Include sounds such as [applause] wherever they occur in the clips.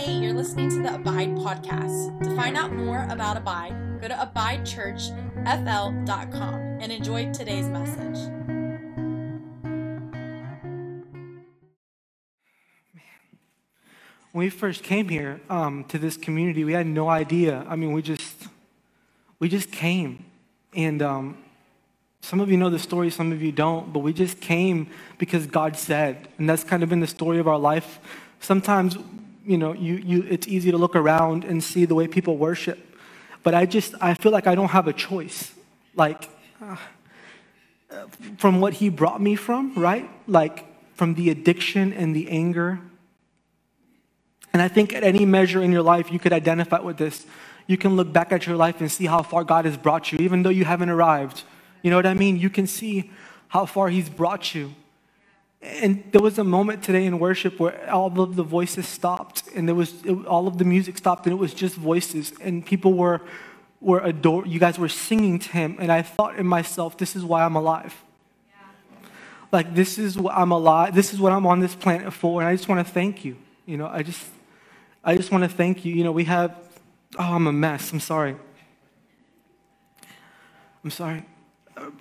Hey, you're listening to the Abide podcast. To find out more about Abide, go to abidechurchfl.com and enjoy today's message. When we first came here um, to this community, we had no idea. I mean, we just we just came, and um, some of you know the story, some of you don't. But we just came because God said, and that's kind of been the story of our life. Sometimes, you know, you, you it's easy to look around and see the way people worship, but I just I feel like I don't have a choice. Like. Uh, from what he brought me from, right? Like from the addiction and the anger and I think at any measure in your life, you could identify with this. You can look back at your life and see how far God has brought you, even though you haven't arrived. You know what I mean? You can see how far He's brought you. And there was a moment today in worship where all of the voices stopped, and there was it, all of the music stopped, and it was just voices, and people were were adore. You guys were singing to Him, and I thought in myself, "This is why I'm alive." Like this is what I'm alive. This is what I'm on this planet for, and I just want to thank you. You know, I just I just want to thank you. You know, we have, oh, I'm a mess. I'm sorry. I'm sorry.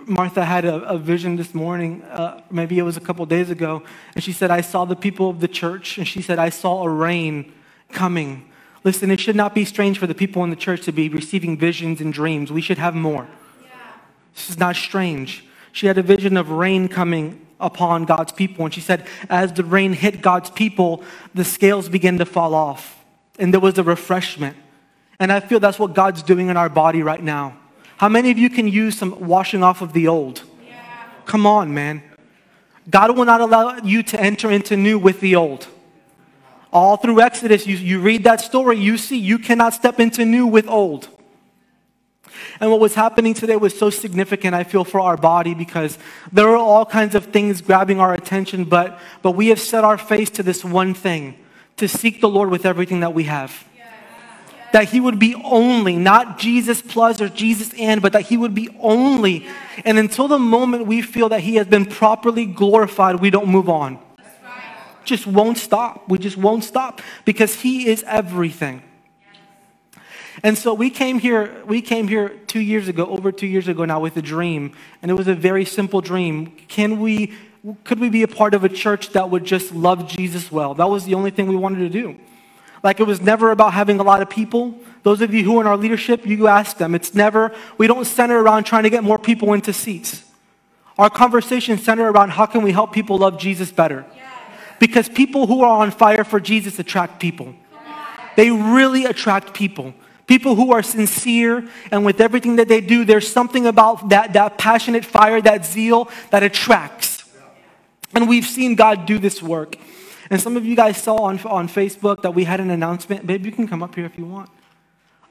Martha had a, a vision this morning, uh, maybe it was a couple days ago, and she said, I saw the people of the church, and she said, I saw a rain coming. Listen, it should not be strange for the people in the church to be receiving visions and dreams. We should have more. Yeah. This is not strange. She had a vision of rain coming upon God's people. And she said, as the rain hit God's people, the scales began to fall off. And there was a refreshment. And I feel that's what God's doing in our body right now. How many of you can use some washing off of the old? Yeah. Come on, man. God will not allow you to enter into new with the old. All through Exodus, you, you read that story, you see you cannot step into new with old. And what was happening today was so significant, I feel, for our body because there are all kinds of things grabbing our attention, but, but we have set our face to this one thing to seek the Lord with everything that we have. That He would be only, not Jesus plus or Jesus and, but that He would be only. And until the moment we feel that He has been properly glorified, we don't move on. Just won't stop. We just won't stop because He is everything. And so we came here, we came here two years ago, over two years ago now, with a dream. And it was a very simple dream. Can we, could we be a part of a church that would just love Jesus well? That was the only thing we wanted to do. Like it was never about having a lot of people. Those of you who are in our leadership, you ask them. It's never, we don't center around trying to get more people into seats. Our conversation center around how can we help people love Jesus better? Because people who are on fire for Jesus attract people. They really attract people. People who are sincere and with everything that they do, there's something about that, that passionate fire, that zeal that attracts. And we've seen God do this work. And some of you guys saw on, on Facebook that we had an announcement. Babe, you can come up here if you want.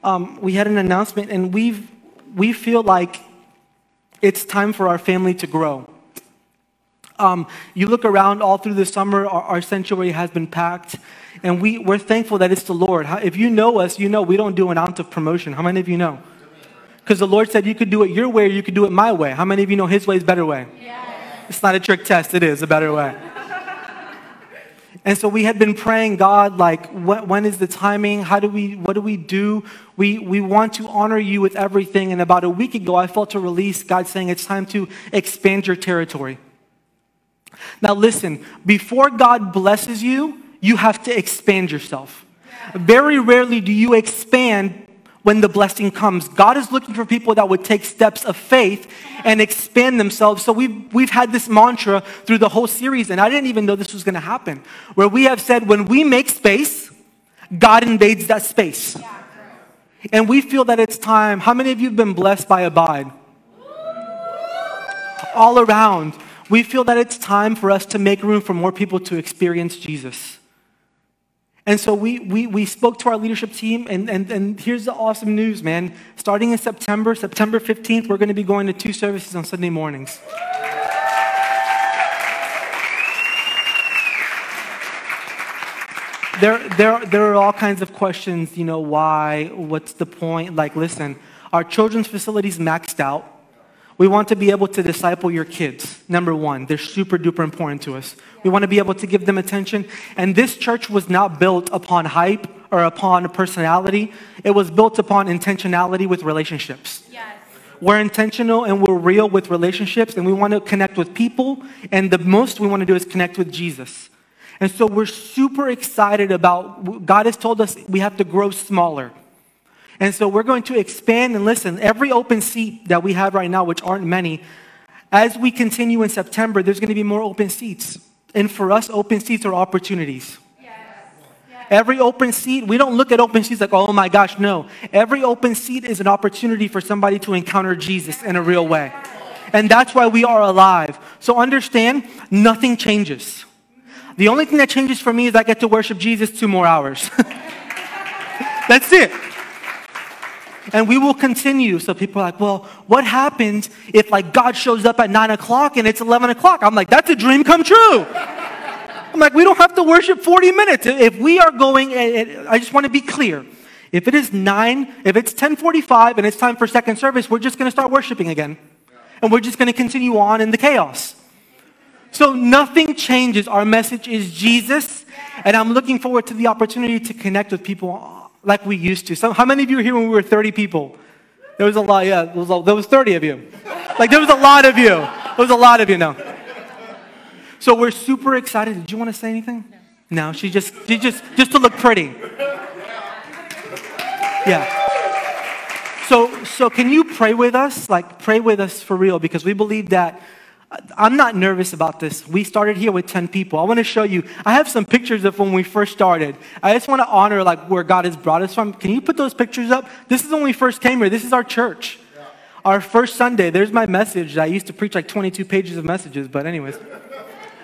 Um, we had an announcement, and we've, we feel like it's time for our family to grow. Um, you look around all through the summer, our, our sanctuary has been packed. And we, we're thankful that it's the Lord. If you know us, you know we don't do an ounce of promotion. How many of you know? Because the Lord said you could do it your way or you could do it my way. How many of you know His way is better way? Yes. It's not a trick test, it is a better way. And so we had been praying, God, like, what, when is the timing? How do we, what do we do? We, we want to honor you with everything. And about a week ago, I felt a release, God saying it's time to expand your territory. Now, listen, before God blesses you, you have to expand yourself. Very rarely do you expand when the blessing comes. God is looking for people that would take steps of faith and expand themselves. So we've, we've had this mantra through the whole series, and I didn't even know this was going to happen, where we have said when we make space, God invades that space. And we feel that it's time. How many of you have been blessed by Abide? All around. We feel that it's time for us to make room for more people to experience Jesus. And so we, we, we spoke to our leadership team, and, and, and here's the awesome news, man. Starting in September, September 15th, we're going to be going to two services on Sunday mornings. There, there, there are all kinds of questions, you know, why, what's the point? Like, listen, our children's facilities maxed out. We want to be able to disciple your kids, number one. They're super duper important to us. We want to be able to give them attention. And this church was not built upon hype or upon personality. It was built upon intentionality with relationships. Yes. We're intentional and we're real with relationships, and we want to connect with people. And the most we want to do is connect with Jesus. And so we're super excited about God has told us we have to grow smaller. And so we're going to expand and listen. Every open seat that we have right now, which aren't many, as we continue in September, there's going to be more open seats. And for us, open seats are opportunities. Every open seat, we don't look at open seats like, oh my gosh, no. Every open seat is an opportunity for somebody to encounter Jesus in a real way. And that's why we are alive. So understand, nothing changes. The only thing that changes for me is I get to worship Jesus two more hours. [laughs] that's it. And we will continue. So people are like, well, what happens if like God shows up at nine o'clock and it's 11 o'clock? I'm like, that's a dream come true. I'm like, we don't have to worship 40 minutes. If we are going, eh, eh, I just want to be clear. If it is 9, if it's 1045 and it's time for second service, we're just going to start worshiping again. And we're just going to continue on in the chaos. So nothing changes. Our message is Jesus. And I'm looking forward to the opportunity to connect with people like we used to. So how many of you were here when we were 30 people? There was a lot, yeah, there was, a, there was 30 of you. Like there was a lot of you. There was a lot of you now. So we're super excited. Did you want to say anything? No. No, she just, she just, just to look pretty. Yeah. So, so can you pray with us? Like, pray with us for real because we believe that. I'm not nervous about this. We started here with 10 people. I want to show you. I have some pictures of when we first started. I just want to honor like where God has brought us from. Can you put those pictures up? This is when we first came here. This is our church. Our first Sunday. There's my message. I used to preach like 22 pages of messages, but anyways.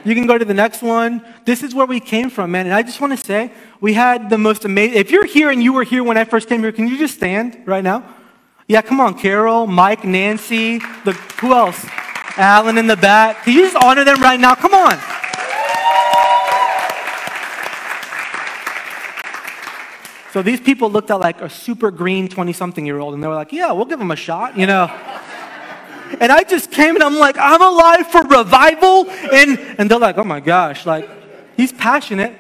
You can go to the next one. This is where we came from, man. And I just want to say, we had the most amazing. If you're here and you were here when I first came here, can you just stand right now? Yeah, come on, Carol, Mike, Nancy, the who else? Alan in the back. Can you just honor them right now? Come on. So these people looked at like a super green 20 something year old and they were like, yeah, we'll give them a shot, you know. And I just came and I'm like, I'm alive for revival. And, and they're like, oh my gosh, like, he's passionate.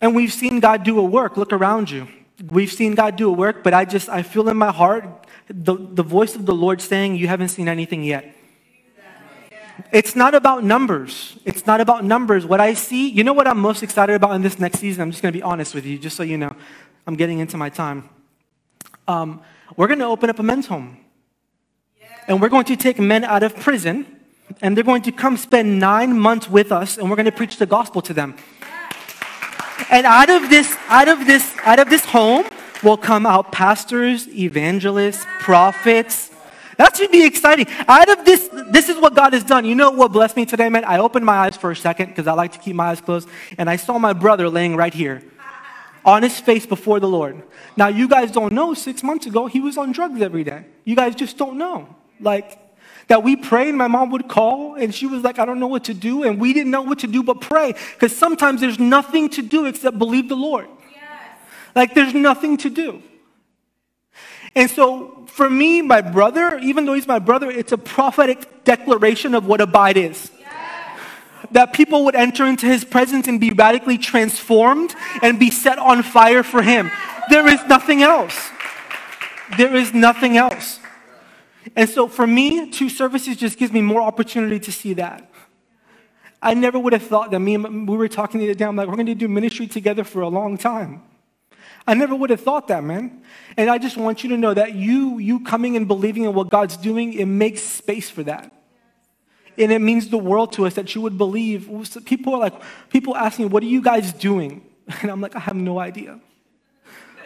And we've seen God do a work. Look around you. We've seen God do a work, but I just, I feel in my heart the, the voice of the Lord saying, You haven't seen anything yet. It's not about numbers. It's not about numbers. What I see, you know what I'm most excited about in this next season? I'm just going to be honest with you, just so you know. I'm getting into my time. Um, we're going to open up a men's home and we're going to take men out of prison and they're going to come spend nine months with us and we're going to preach the gospel to them and out of this out of this out of this home will come out pastors evangelists prophets that should be exciting out of this this is what god has done you know what blessed me today man i opened my eyes for a second because i like to keep my eyes closed and i saw my brother laying right here on his face before the lord now you guys don't know six months ago he was on drugs every day you guys just don't know like, that we prayed, my mom would call and she was like, I don't know what to do. And we didn't know what to do but pray. Because sometimes there's nothing to do except believe the Lord. Like, there's nothing to do. And so, for me, my brother, even though he's my brother, it's a prophetic declaration of what abide is. That people would enter into his presence and be radically transformed and be set on fire for him. There is nothing else. There is nothing else. And so for me, two services just gives me more opportunity to see that. I never would have thought that me and we were talking the other day, I'm like, we're going to do ministry together for a long time. I never would have thought that, man. And I just want you to know that you, you coming and believing in what God's doing, it makes space for that. And it means the world to us that you would believe. People are like, people ask me, what are you guys doing? [laughs] And I'm like, I have no idea.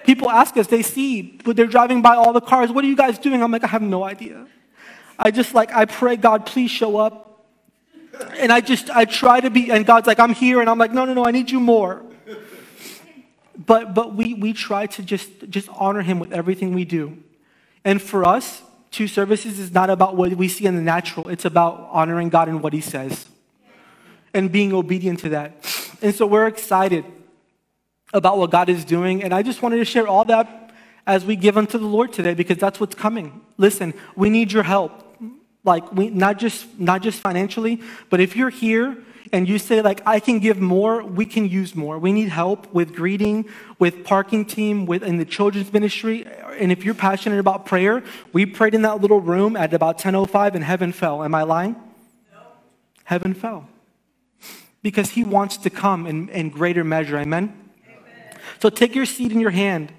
People ask us, they see, but they're driving by all the cars. What are you guys doing? I'm like, I have no idea. I just like, I pray, God, please show up. And I just, I try to be, and God's like, I'm here. And I'm like, no, no, no, I need you more. But, but we, we try to just, just honor him with everything we do. And for us, two services is not about what we see in the natural. It's about honoring God and what he says and being obedient to that. And so we're excited about what God is doing. And I just wanted to share all that as we give unto the Lord today because that's what's coming. Listen, we need your help. Like we not just not just financially, but if you're here and you say like I can give more, we can use more. We need help with greeting, with parking team, with in the children's ministry. And if you're passionate about prayer, we prayed in that little room at about 10:05 and heaven fell. Am I lying? No. Heaven fell. Because he wants to come in, in greater measure. Amen? Amen. So take your seat in your hand.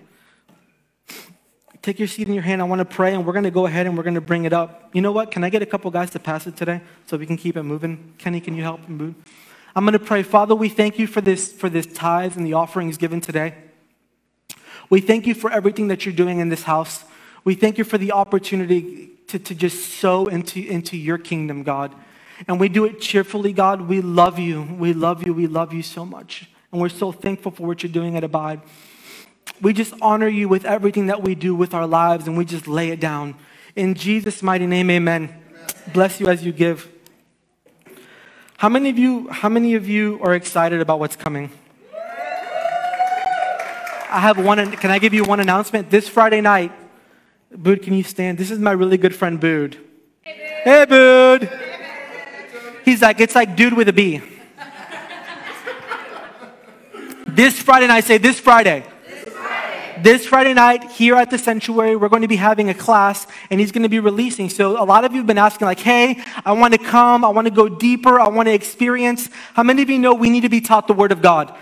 Take your seat in your hand. I want to pray, and we're going to go ahead and we're going to bring it up. You know what? Can I get a couple guys to pass it today so we can keep it moving? Kenny, can you help move? I'm going to pray. Father, we thank you for this, for this tithes and the offerings given today. We thank you for everything that you're doing in this house. We thank you for the opportunity to, to just sow into, into your kingdom, God. And we do it cheerfully, God. We love you. We love you. We love you so much. And we're so thankful for what you're doing at Abide. We just honor you with everything that we do with our lives and we just lay it down. In Jesus' mighty name, amen. amen. Bless you as you give. How many of you, how many of you are excited about what's coming? I have one, can I give you one announcement? This Friday night, Bood, can you stand? This is my really good friend, Bood. Hey, Bood. Hey. He's like, it's like dude with a B. this Friday night, say this Friday this Friday night here at the sanctuary, we're going to be having a class and he's going to be releasing. So a lot of you have been asking like, hey, I want to come. I want to go deeper. I want to experience. How many of you know we need to be taught the word of God?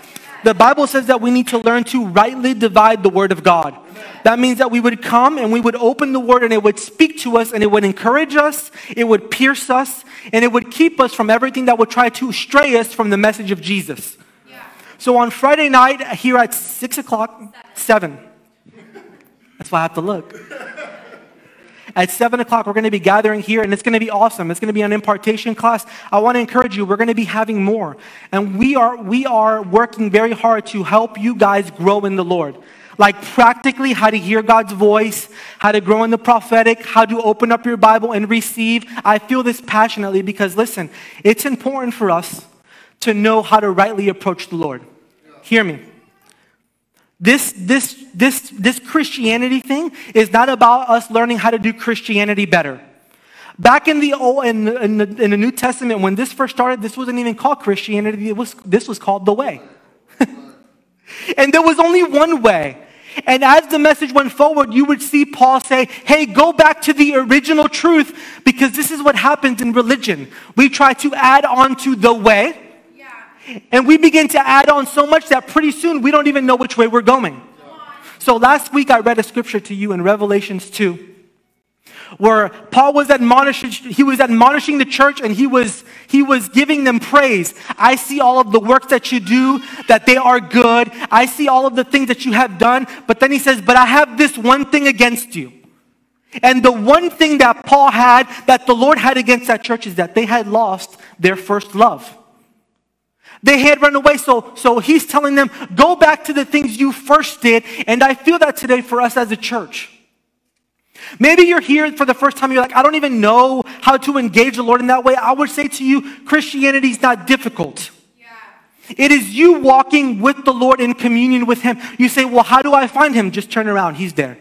The Bible says that we need to learn to rightly divide the word of God. That means that we would come and we would open the word and it would speak to us and it would encourage us, it would pierce us, and it would keep us from everything that would try to stray us from the message of Jesus. So on Friday night here at 6 o'clock, 7. That's why I have to look. At 7 o'clock, we're going to be gathering here, and it's going to be awesome. It's going to be an impartation class. I want to encourage you, we're going to be having more. And we are, we are working very hard to help you guys grow in the Lord. Like practically how to hear God's voice, how to grow in the prophetic, how to open up your Bible and receive. I feel this passionately because, listen, it's important for us to know how to rightly approach the Lord. Hear me. This, this, this, this Christianity thing is not about us learning how to do Christianity better. Back in the, Old, in, in, the, in the New Testament, when this first started, this wasn't even called Christianity. It was, this was called the way. [laughs] and there was only one way. And as the message went forward, you would see Paul say, Hey, go back to the original truth because this is what happens in religion. We try to add on to the way and we begin to add on so much that pretty soon we don't even know which way we're going. So last week I read a scripture to you in Revelations 2 where Paul was admonishing, he was admonishing the church and he was, he was giving them praise. I see all of the works that you do, that they are good. I see all of the things that you have done. But then he says, but I have this one thing against you. And the one thing that Paul had, that the Lord had against that church is that they had lost their first love. They had run away. So, so he's telling them, go back to the things you first did. And I feel that today for us as a church. Maybe you're here for the first time, you're like, I don't even know how to engage the Lord in that way. I would say to you, Christianity is not difficult. Yeah. It is you walking with the Lord in communion with Him. You say, Well, how do I find Him? Just turn around, He's there.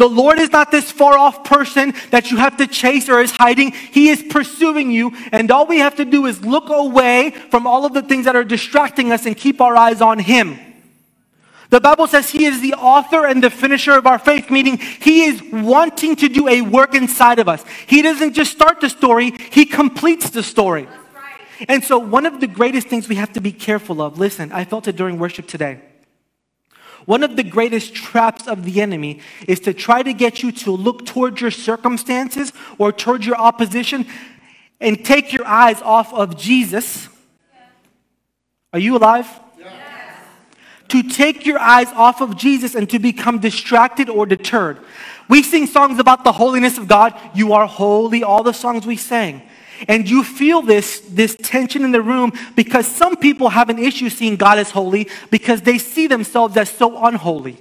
The Lord is not this far off person that you have to chase or is hiding. He is pursuing you. And all we have to do is look away from all of the things that are distracting us and keep our eyes on Him. The Bible says He is the author and the finisher of our faith, meaning He is wanting to do a work inside of us. He doesn't just start the story, He completes the story. Right. And so, one of the greatest things we have to be careful of, listen, I felt it during worship today. One of the greatest traps of the enemy is to try to get you to look towards your circumstances or towards your opposition and take your eyes off of Jesus. Are you alive? Yes. To take your eyes off of Jesus and to become distracted or deterred. We sing songs about the holiness of God. You are holy, all the songs we sang. And you feel this, this tension in the room because some people have an issue seeing God as holy because they see themselves as so unholy.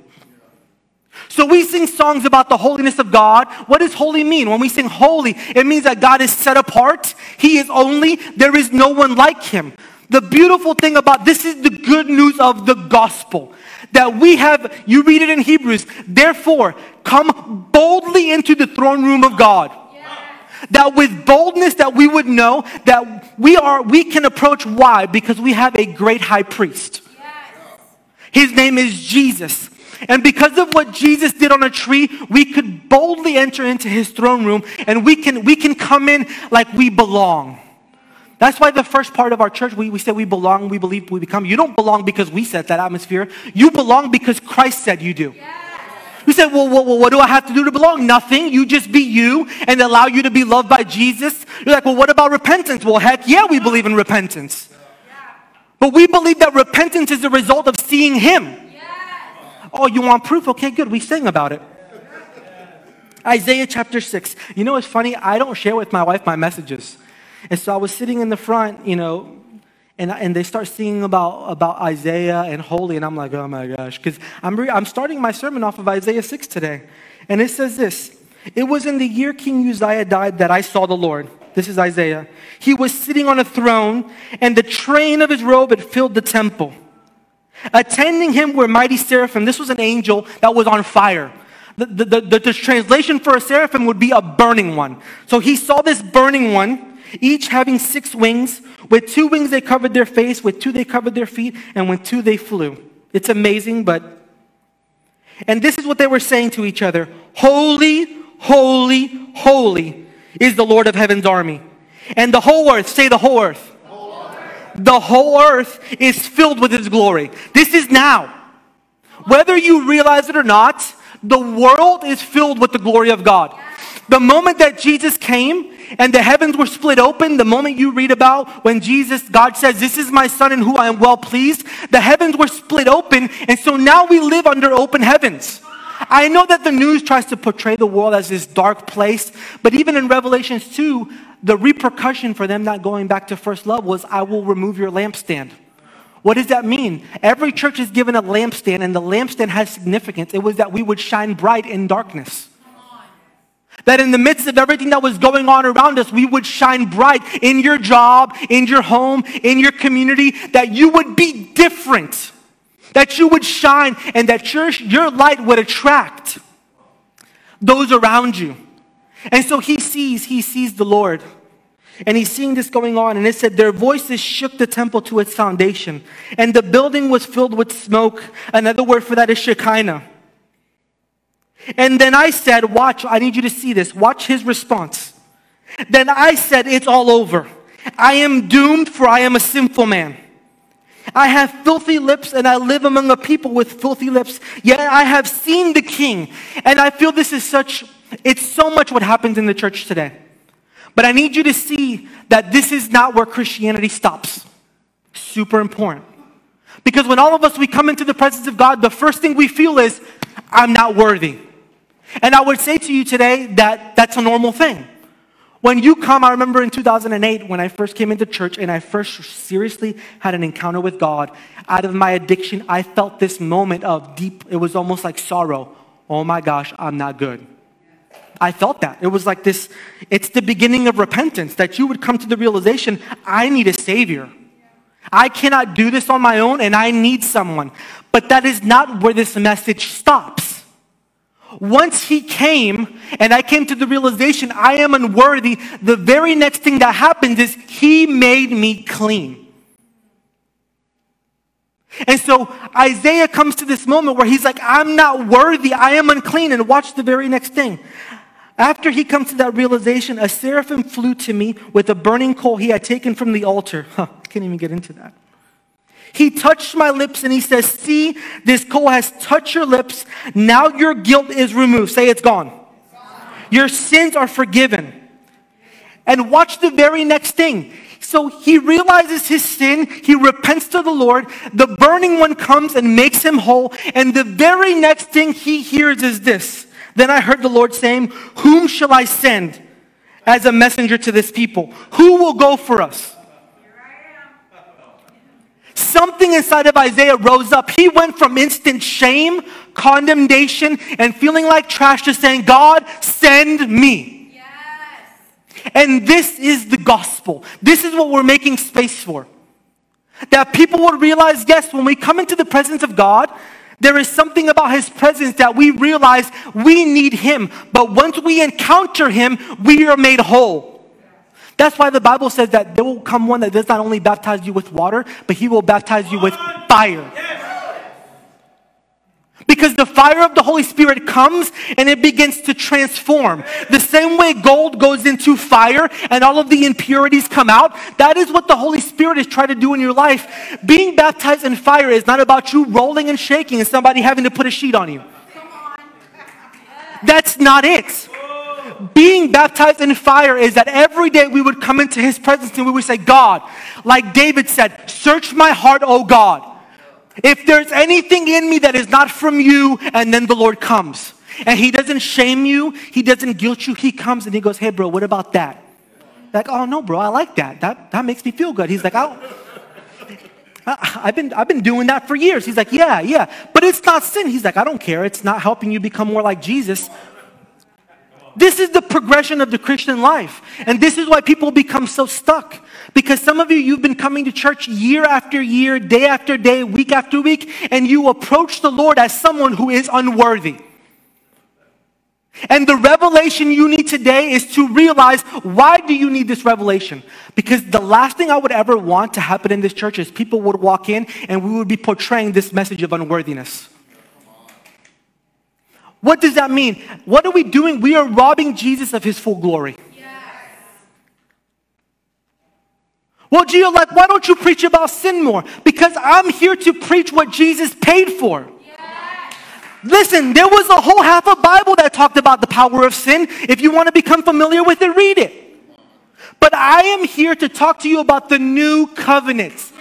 So we sing songs about the holiness of God. What does holy mean? When we sing holy, it means that God is set apart. He is only, there is no one like him. The beautiful thing about this is the good news of the gospel that we have, you read it in Hebrews, therefore come boldly into the throne room of God. That with boldness that we would know that we are we can approach why? Because we have a great high priest. His name is Jesus. And because of what Jesus did on a tree, we could boldly enter into his throne room and we can, we can come in like we belong. That's why the first part of our church, we, we say we belong, we believe, we become. You don't belong because we set that atmosphere. You belong because Christ said you do. You said, well, well, well, what do I have to do to belong? Nothing. You just be you and allow you to be loved by Jesus. You're like, well, what about repentance? Well, heck yeah, we believe in repentance. But we believe that repentance is the result of seeing Him. Oh, you want proof? Okay, good. We sing about it. Isaiah chapter 6. You know what's funny? I don't share with my wife my messages. And so I was sitting in the front, you know, and, and they start singing about, about Isaiah and holy, and I'm like, oh my gosh, because I'm, re- I'm starting my sermon off of Isaiah 6 today. And it says this It was in the year King Uzziah died that I saw the Lord. This is Isaiah. He was sitting on a throne, and the train of his robe had filled the temple. Attending him were mighty seraphim. This was an angel that was on fire. The, the, the, the, translation for a seraphim would be a burning one. So he saw this burning one, each having six wings. With two wings they covered their face, with two they covered their feet, and with two they flew. It's amazing, but. And this is what they were saying to each other Holy, holy, holy is the Lord of heaven's army. And the whole earth, say the whole earth the whole earth is filled with His glory. This is now. Whether you realize it or not, the world is filled with the glory of God. The moment that Jesus came and the heavens were split open, the moment you read about when Jesus, God says, This is my son in who I am well pleased, the heavens were split open, and so now we live under open heavens. I know that the news tries to portray the world as this dark place, but even in Revelations 2, the repercussion for them not going back to first love was, I will remove your lampstand. What does that mean? Every church is given a lampstand, and the lampstand has significance. It was that we would shine bright in darkness. That in the midst of everything that was going on around us, we would shine bright in your job, in your home, in your community, that you would be different, that you would shine, and that your, your light would attract those around you. And so he sees, he sees the Lord. And he's seeing this going on. And it said, Their voices shook the temple to its foundation. And the building was filled with smoke. Another word for that is Shekinah. And then I said, Watch, I need you to see this. Watch his response. Then I said, It's all over. I am doomed, for I am a sinful man. I have filthy lips and I live among a people with filthy lips. Yet I have seen the king. And I feel this is such it's so much what happens in the church today. But I need you to see that this is not where Christianity stops. Super important. Because when all of us we come into the presence of God, the first thing we feel is, I'm not worthy. And I would say to you today that that's a normal thing. When you come, I remember in 2008 when I first came into church and I first seriously had an encounter with God. Out of my addiction, I felt this moment of deep, it was almost like sorrow. Oh my gosh, I'm not good. I felt that. It was like this, it's the beginning of repentance that you would come to the realization I need a Savior. I cannot do this on my own and I need someone. But that is not where this message stops. Once He came and I came to the realization I am unworthy, the very next thing that happens is He made me clean. And so Isaiah comes to this moment where he's like, I'm not worthy, I am unclean. And watch the very next thing. After he comes to that realization, a seraphim flew to me with a burning coal he had taken from the altar. Huh, I can't even get into that. He touched my lips and he says, See, this coal has touched your lips. Now your guilt is removed. Say it's gone. Your sins are forgiven. And watch the very next thing. So he realizes his sin, he repents to the Lord, the burning one comes and makes him whole, and the very next thing he hears is this then I heard the Lord saying, Whom shall I send as a messenger to this people? Who will go for us? Something inside of Isaiah rose up. He went from instant shame, condemnation, and feeling like trash to saying, God, send me. Yes. And this is the gospel. This is what we're making space for. That people would realize yes, when we come into the presence of God, There is something about his presence that we realize we need him. But once we encounter him, we are made whole. That's why the Bible says that there will come one that does not only baptize you with water, but he will baptize you with fire. Because the fire of the Holy Spirit comes and it begins to transform. The same way gold goes into fire and all of the impurities come out, that is what the Holy Spirit is trying to do in your life. Being baptized in fire is not about you rolling and shaking and somebody having to put a sheet on you. That's not it. Being baptized in fire is that every day we would come into his presence and we would say, God, like David said, search my heart, O God. If there's anything in me that is not from you, and then the Lord comes. And he doesn't shame you, he doesn't guilt you. He comes and he goes, Hey, bro, what about that? Like, oh no, bro, I like that. That, that makes me feel good. He's like, oh, I've been, I've been doing that for years. He's like, yeah, yeah. But it's not sin. He's like, I don't care. It's not helping you become more like Jesus. This is the progression of the Christian life. And this is why people become so stuck. Because some of you, you've been coming to church year after year, day after day, week after week, and you approach the Lord as someone who is unworthy. And the revelation you need today is to realize why do you need this revelation? Because the last thing I would ever want to happen in this church is people would walk in and we would be portraying this message of unworthiness. What does that mean? What are we doing? We are robbing Jesus of his full glory. Well, Gio, like, why don't you preach about sin more? Because I'm here to preach what Jesus paid for. Listen, there was a whole half of Bible that talked about the power of sin. If you want to become familiar with it, read it. But I am here to talk to you about the new covenants.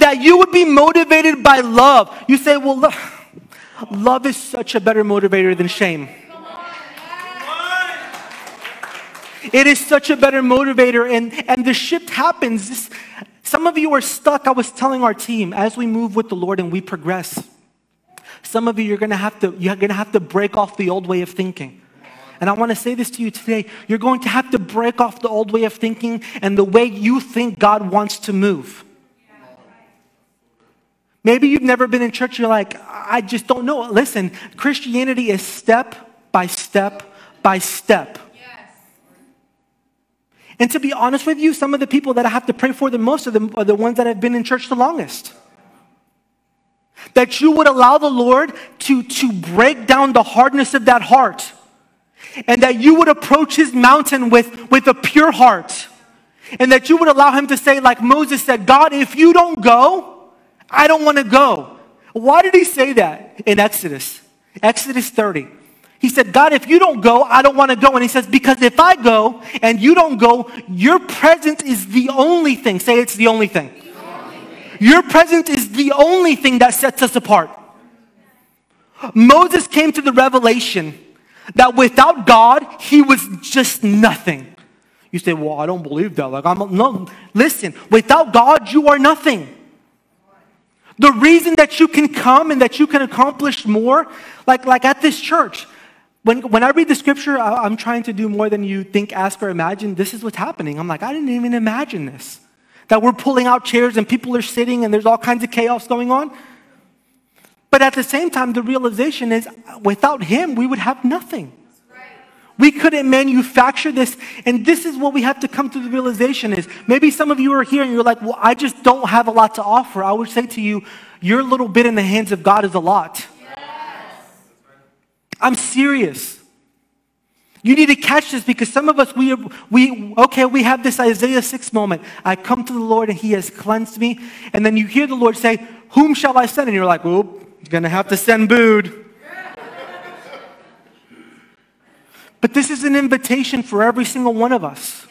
That you would be motivated by love. You say, well, love is such a better motivator than shame. It is such a better motivator, and, and the shift happens. Some of you are stuck. I was telling our team as we move with the Lord and we progress. Some of you going to have to you're going to have to break off the old way of thinking. And I want to say this to you today. You're going to have to break off the old way of thinking and the way you think God wants to move. Maybe you've never been in church, you're like, I just don't know. Listen, Christianity is step by step by step. And to be honest with you, some of the people that I have to pray for the most are the, are the ones that have been in church the longest. That you would allow the Lord to, to break down the hardness of that heart. And that you would approach his mountain with, with a pure heart. And that you would allow him to say, like Moses said, God, if you don't go, I don't want to go. Why did he say that in Exodus? Exodus 30. He said, God, if you don't go, I don't want to go. And he says, because if I go and you don't go, your presence is the only thing. Say it's the only thing. The only thing. Your presence is the only thing that sets us apart. Moses came to the revelation that without God, he was just nothing. You say, well, I don't believe that. Like, I'm no. Listen, without God, you are nothing. The reason that you can come and that you can accomplish more, like, like at this church, when, when I read the scripture, I, I'm trying to do more than you think, ask, or imagine. This is what's happening. I'm like, I didn't even imagine this. That we're pulling out chairs and people are sitting and there's all kinds of chaos going on. But at the same time, the realization is without him, we would have nothing. We couldn't manufacture this. And this is what we have to come to the realization is maybe some of you are here and you're like, well, I just don't have a lot to offer. I would say to you, your little bit in the hands of God is a lot. I'm serious. You need to catch this because some of us, we, we, okay, we have this Isaiah 6 moment. I come to the Lord and he has cleansed me. And then you hear the Lord say, Whom shall I send? And you're like, Well, you're going to have to send Bood. But this is an invitation for every single one of us.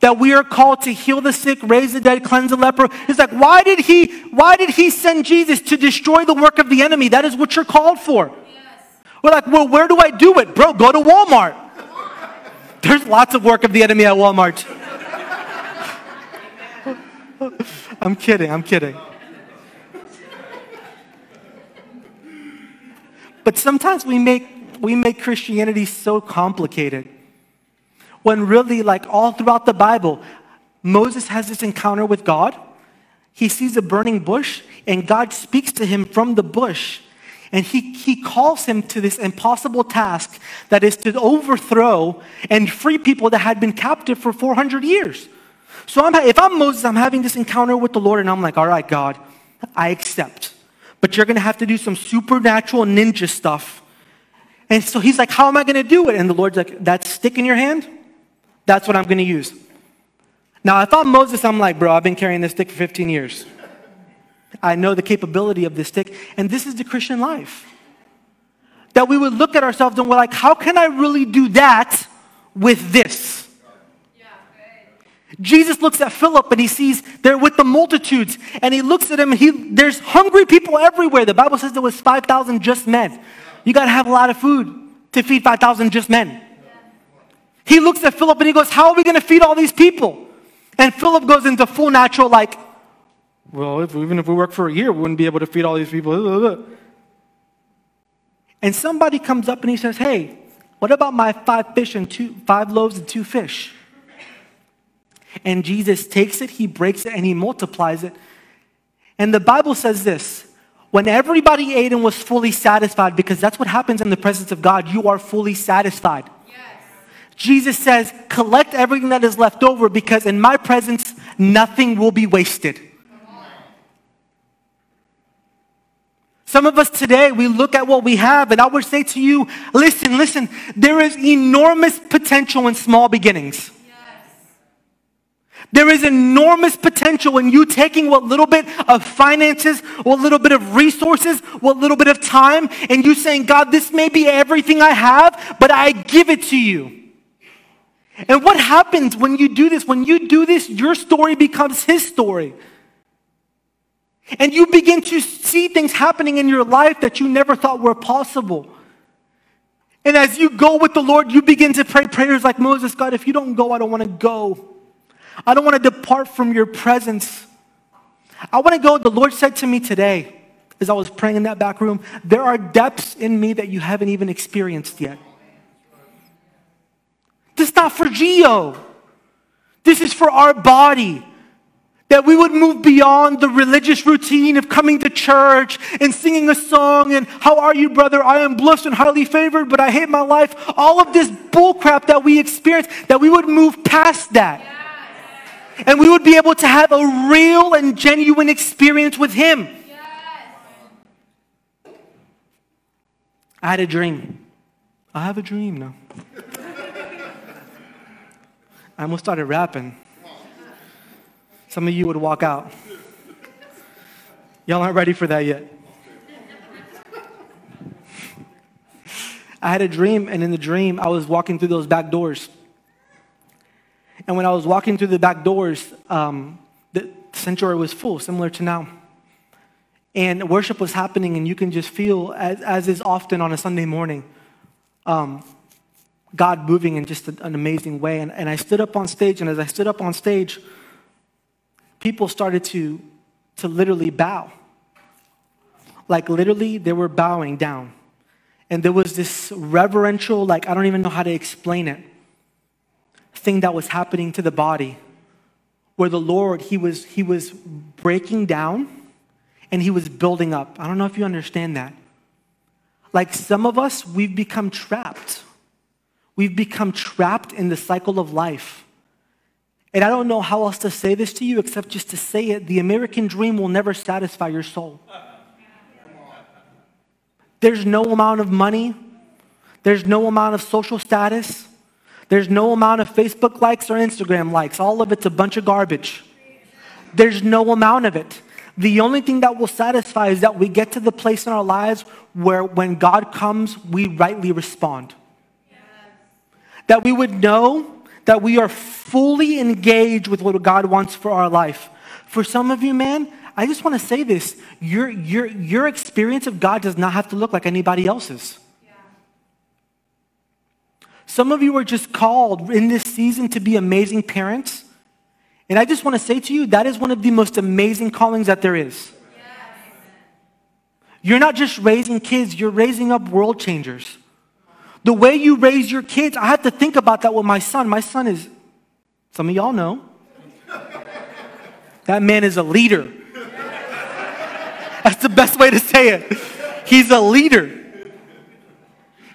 That we are called to heal the sick, raise the dead, cleanse the leper. It's like, why did he, why did he send Jesus to destroy the work of the enemy? That is what you're called for. We're like, well, where do I do it? Bro, go to Walmart. There's lots of work of the enemy at Walmart. [laughs] I'm kidding, I'm kidding. But sometimes we make, we make Christianity so complicated. When really, like all throughout the Bible, Moses has this encounter with God. He sees a burning bush. And God speaks to him from the bush. And he, he calls him to this impossible task that is to overthrow and free people that had been captive for 400 years. So I'm, if I'm Moses, I'm having this encounter with the Lord, and I'm like, all right, God, I accept. But you're going to have to do some supernatural ninja stuff. And so he's like, how am I going to do it? And the Lord's like, that stick in your hand, that's what I'm going to use. Now, if I'm Moses, I'm like, bro, I've been carrying this stick for 15 years. I know the capability of this stick. And this is the Christian life. That we would look at ourselves and we're like, how can I really do that with this? Jesus looks at Philip and he sees they're with the multitudes and he looks at him and he, there's hungry people everywhere. The Bible says there was 5,000 just men. You got to have a lot of food to feed 5,000 just men. He looks at Philip and he goes, how are we going to feed all these people? And Philip goes into full natural like, well, if, even if we work for a year, we wouldn't be able to feed all these people. And somebody comes up and he says, hey, what about my five fish and two, five loaves and two fish? And Jesus takes it, he breaks it, and he multiplies it. And the Bible says this when everybody ate and was fully satisfied, because that's what happens in the presence of God, you are fully satisfied. Yes. Jesus says, collect everything that is left over because in my presence, nothing will be wasted. Some of us today, we look at what we have, and I would say to you, listen, listen, there is enormous potential in small beginnings. There is enormous potential in you taking what little bit of finances, what little bit of resources, what little bit of time, and you saying, God, this may be everything I have, but I give it to you. And what happens when you do this? When you do this, your story becomes his story. And you begin to see things happening in your life that you never thought were possible. And as you go with the Lord, you begin to pray prayers like Moses God, if you don't go, I don't want to go. I don't want to depart from your presence. I want to go. The Lord said to me today, as I was praying in that back room, there are depths in me that you haven't even experienced yet. This is not for Geo. This is for our body. That we would move beyond the religious routine of coming to church and singing a song and, How are you, brother? I am blessed and highly favored, but I hate my life. All of this bullcrap that we experience, that we would move past that. And we would be able to have a real and genuine experience with Him. I had a dream. I have a dream now. I almost started rapping. Some of you would walk out. Y'all aren't ready for that yet. I had a dream, and in the dream, I was walking through those back doors. And when I was walking through the back doors, um, the sanctuary was full, similar to now. And worship was happening, and you can just feel, as, as is often on a Sunday morning, um, God moving in just an amazing way. And, and I stood up on stage, and as I stood up on stage, people started to, to literally bow. Like literally, they were bowing down. And there was this reverential, like, I don't even know how to explain it thing that was happening to the body where the Lord, he was, he was breaking down and he was building up. I don't know if you understand that. Like some of us, we've become trapped. We've become trapped in the cycle of life. And I don't know how else to say this to you except just to say it. The American dream will never satisfy your soul. There's no amount of money, there's no amount of social status, there's no amount of Facebook likes or Instagram likes. All of it's a bunch of garbage. There's no amount of it. The only thing that will satisfy is that we get to the place in our lives where when God comes, we rightly respond. Yes. That we would know that we are fully engaged with what God wants for our life. For some of you, man, I just want to say this your, your, your experience of God does not have to look like anybody else's. Some of you are just called in this season to be amazing parents. And I just want to say to you, that is one of the most amazing callings that there is. You're not just raising kids, you're raising up world changers. The way you raise your kids, I have to think about that with my son. My son is, some of y'all know, that man is a leader. That's the best way to say it. He's a leader.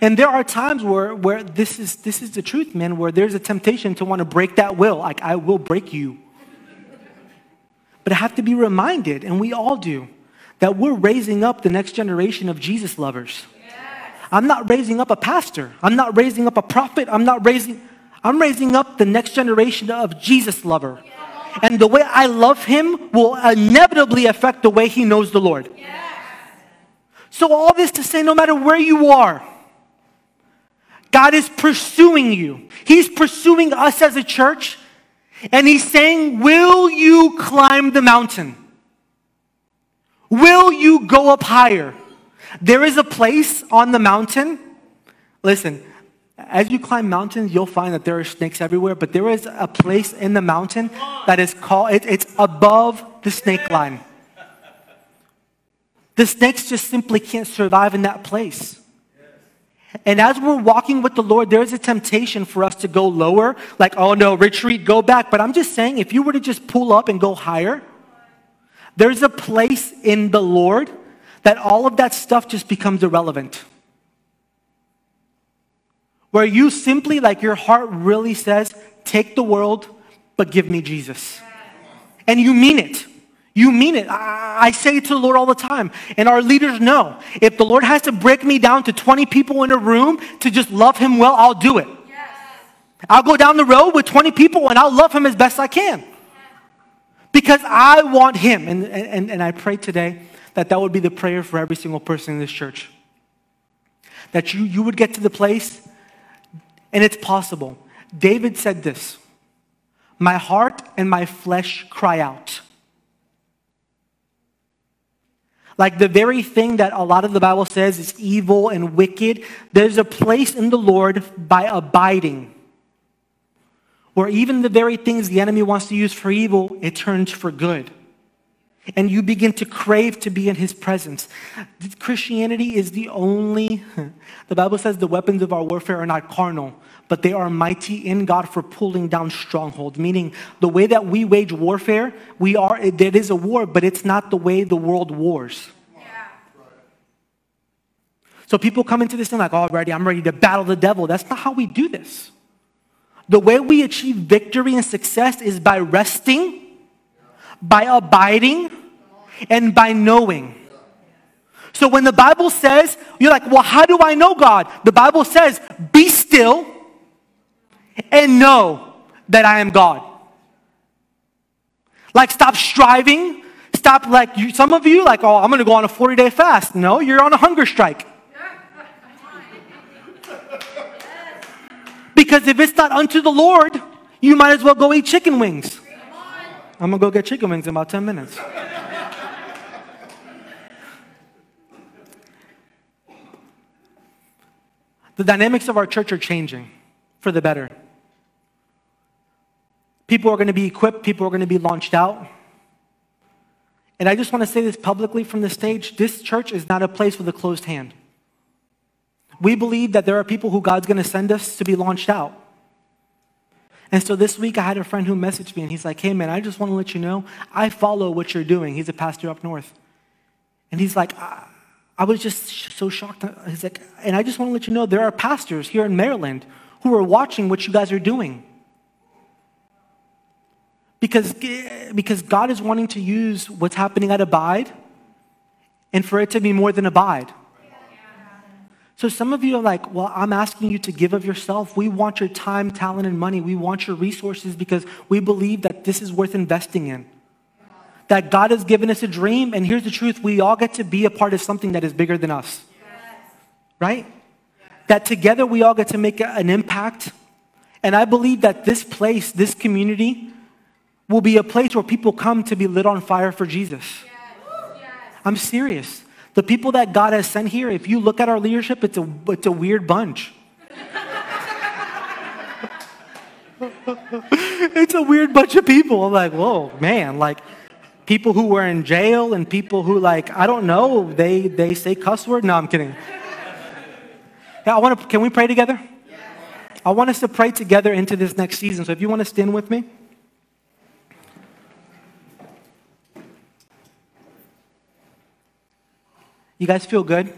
And there are times where, where this, is, this is the truth, man, where there's a temptation to want to break that will. Like, I will break you. But I have to be reminded, and we all do, that we're raising up the next generation of Jesus lovers. I'm not raising up a pastor. I'm not raising up a prophet. I'm not raising, I'm raising up the next generation of Jesus lover. And the way I love him will inevitably affect the way he knows the Lord. So, all this to say, no matter where you are, God is pursuing you. He's pursuing us as a church, and He's saying, Will you climb the mountain? Will you go up higher? There is a place on the mountain. Listen, as you climb mountains, you'll find that there are snakes everywhere, but there is a place in the mountain that is called, it, it's above the snake line. The snakes just simply can't survive in that place. And as we're walking with the Lord, there's a temptation for us to go lower, like, oh no, retreat, go back. But I'm just saying, if you were to just pull up and go higher, there's a place in the Lord that all of that stuff just becomes irrelevant. Where you simply, like your heart really says, take the world, but give me Jesus. And you mean it. You mean it. I say it to the Lord all the time. And our leaders know if the Lord has to break me down to 20 people in a room to just love Him well, I'll do it. Yes. I'll go down the road with 20 people and I'll love Him as best I can. Because I want Him. And, and, and I pray today that that would be the prayer for every single person in this church. That you, you would get to the place, and it's possible. David said this My heart and my flesh cry out. Like the very thing that a lot of the Bible says is evil and wicked, there's a place in the Lord by abiding. Where even the very things the enemy wants to use for evil, it turns for good. And you begin to crave to be in his presence. Christianity is the only, [laughs] the Bible says the weapons of our warfare are not carnal, but they are mighty in God for pulling down strongholds. Meaning, the way that we wage warfare, we are, it is a war, but it's not the way the world wars. Yeah. So people come into this thing like, already, I'm ready to battle the devil. That's not how we do this. The way we achieve victory and success is by resting, by abiding, and by knowing. So when the Bible says, you're like, well, how do I know God? The Bible says, be still and know that I am God. Like, stop striving. Stop, like, you, some of you, like, oh, I'm going to go on a 40 day fast. No, you're on a hunger strike. Because if it's not unto the Lord, you might as well go eat chicken wings. I'm going to go get chicken wings in about 10 minutes. the dynamics of our church are changing for the better. People are going to be equipped, people are going to be launched out. And I just want to say this publicly from the stage this church is not a place with a closed hand. We believe that there are people who God's going to send us to be launched out. And so this week I had a friend who messaged me and he's like, hey man, I just want to let you know I follow what you're doing. He's a pastor up north. And he's like, I, I was just so shocked. He's like, and I just want to let you know there are pastors here in Maryland who are watching what you guys are doing. Because, because God is wanting to use what's happening at Abide and for it to be more than Abide. So some of you are like, well, I'm asking you to give of yourself. We want your time, talent, and money. We want your resources because we believe that this is worth investing in. That God has given us a dream, and here's the truth we all get to be a part of something that is bigger than us. Right? That together we all get to make an impact. And I believe that this place, this community, will be a place where people come to be lit on fire for Jesus. I'm serious. The people that God has sent here, if you look at our leadership, it's a, it's a weird bunch. [laughs] it's a weird bunch of people. I'm like, whoa, man, like people who were in jail and people who like, I don't know, they, they say cuss word. No, I'm kidding. Yeah, I want to, can we pray together? I want us to pray together into this next season. So if you want to stand with me. You guys feel good?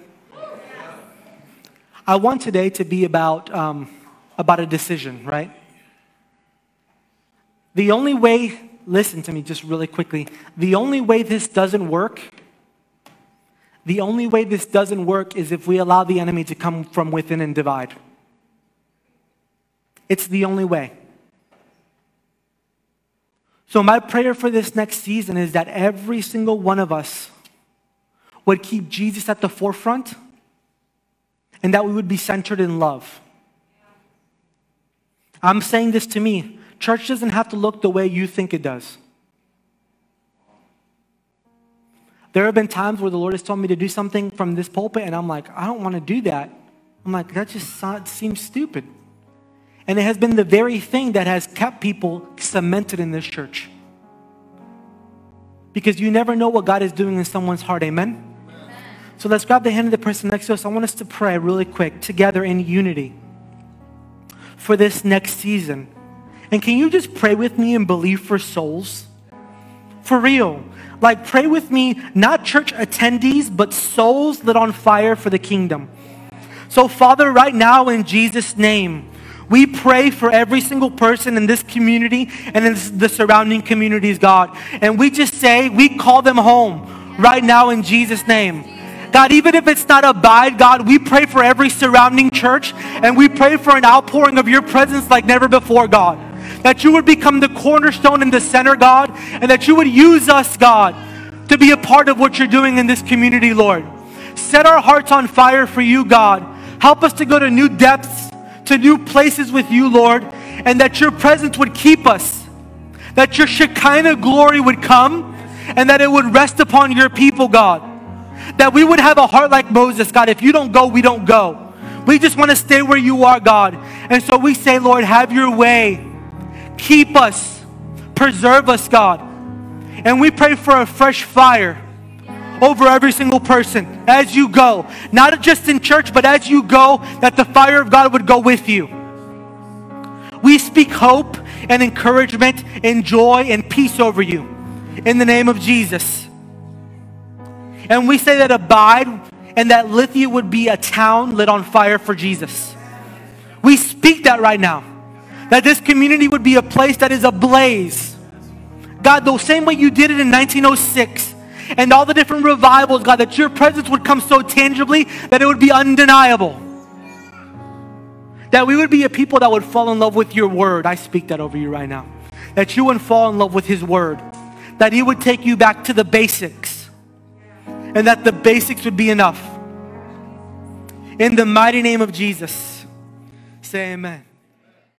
I want today to be about, um, about a decision, right? The only way, listen to me just really quickly, the only way this doesn't work, the only way this doesn't work is if we allow the enemy to come from within and divide. It's the only way. So, my prayer for this next season is that every single one of us would keep Jesus at the forefront and that we would be centered in love. I'm saying this to me. Church doesn't have to look the way you think it does. There have been times where the Lord has told me to do something from this pulpit, and I'm like, I don't want to do that. I'm like, that just seems stupid. And it has been the very thing that has kept people cemented in this church. Because you never know what God is doing in someone's heart. Amen? So let's grab the hand of the person next to us. I want us to pray really quick together in unity for this next season. And can you just pray with me and believe for souls? For real. Like, pray with me, not church attendees, but souls lit on fire for the kingdom. So, Father, right now in Jesus' name, we pray for every single person in this community and in the surrounding communities, God. And we just say, we call them home right now in Jesus' name. God, even if it's not abide, God, we pray for every surrounding church and we pray for an outpouring of your presence like never before, God. That you would become the cornerstone in the center, God, and that you would use us, God, to be a part of what you're doing in this community, Lord. Set our hearts on fire for you, God. Help us to go to new depths, to new places with you, Lord, and that your presence would keep us, that your Shekinah glory would come, and that it would rest upon your people, God. That we would have a heart like Moses, God. If you don't go, we don't go. We just want to stay where you are, God. And so we say, Lord, have your way. Keep us, preserve us, God. And we pray for a fresh fire over every single person as you go. Not just in church, but as you go, that the fire of God would go with you. We speak hope and encouragement and joy and peace over you in the name of Jesus. And we say that abide and that Lithia would be a town lit on fire for Jesus. We speak that right now. That this community would be a place that is ablaze. God, the same way you did it in 1906 and all the different revivals, God, that your presence would come so tangibly that it would be undeniable. That we would be a people that would fall in love with your word. I speak that over you right now. That you would fall in love with his word. That he would take you back to the basics and that the basics would be enough. In the mighty name of Jesus, say amen.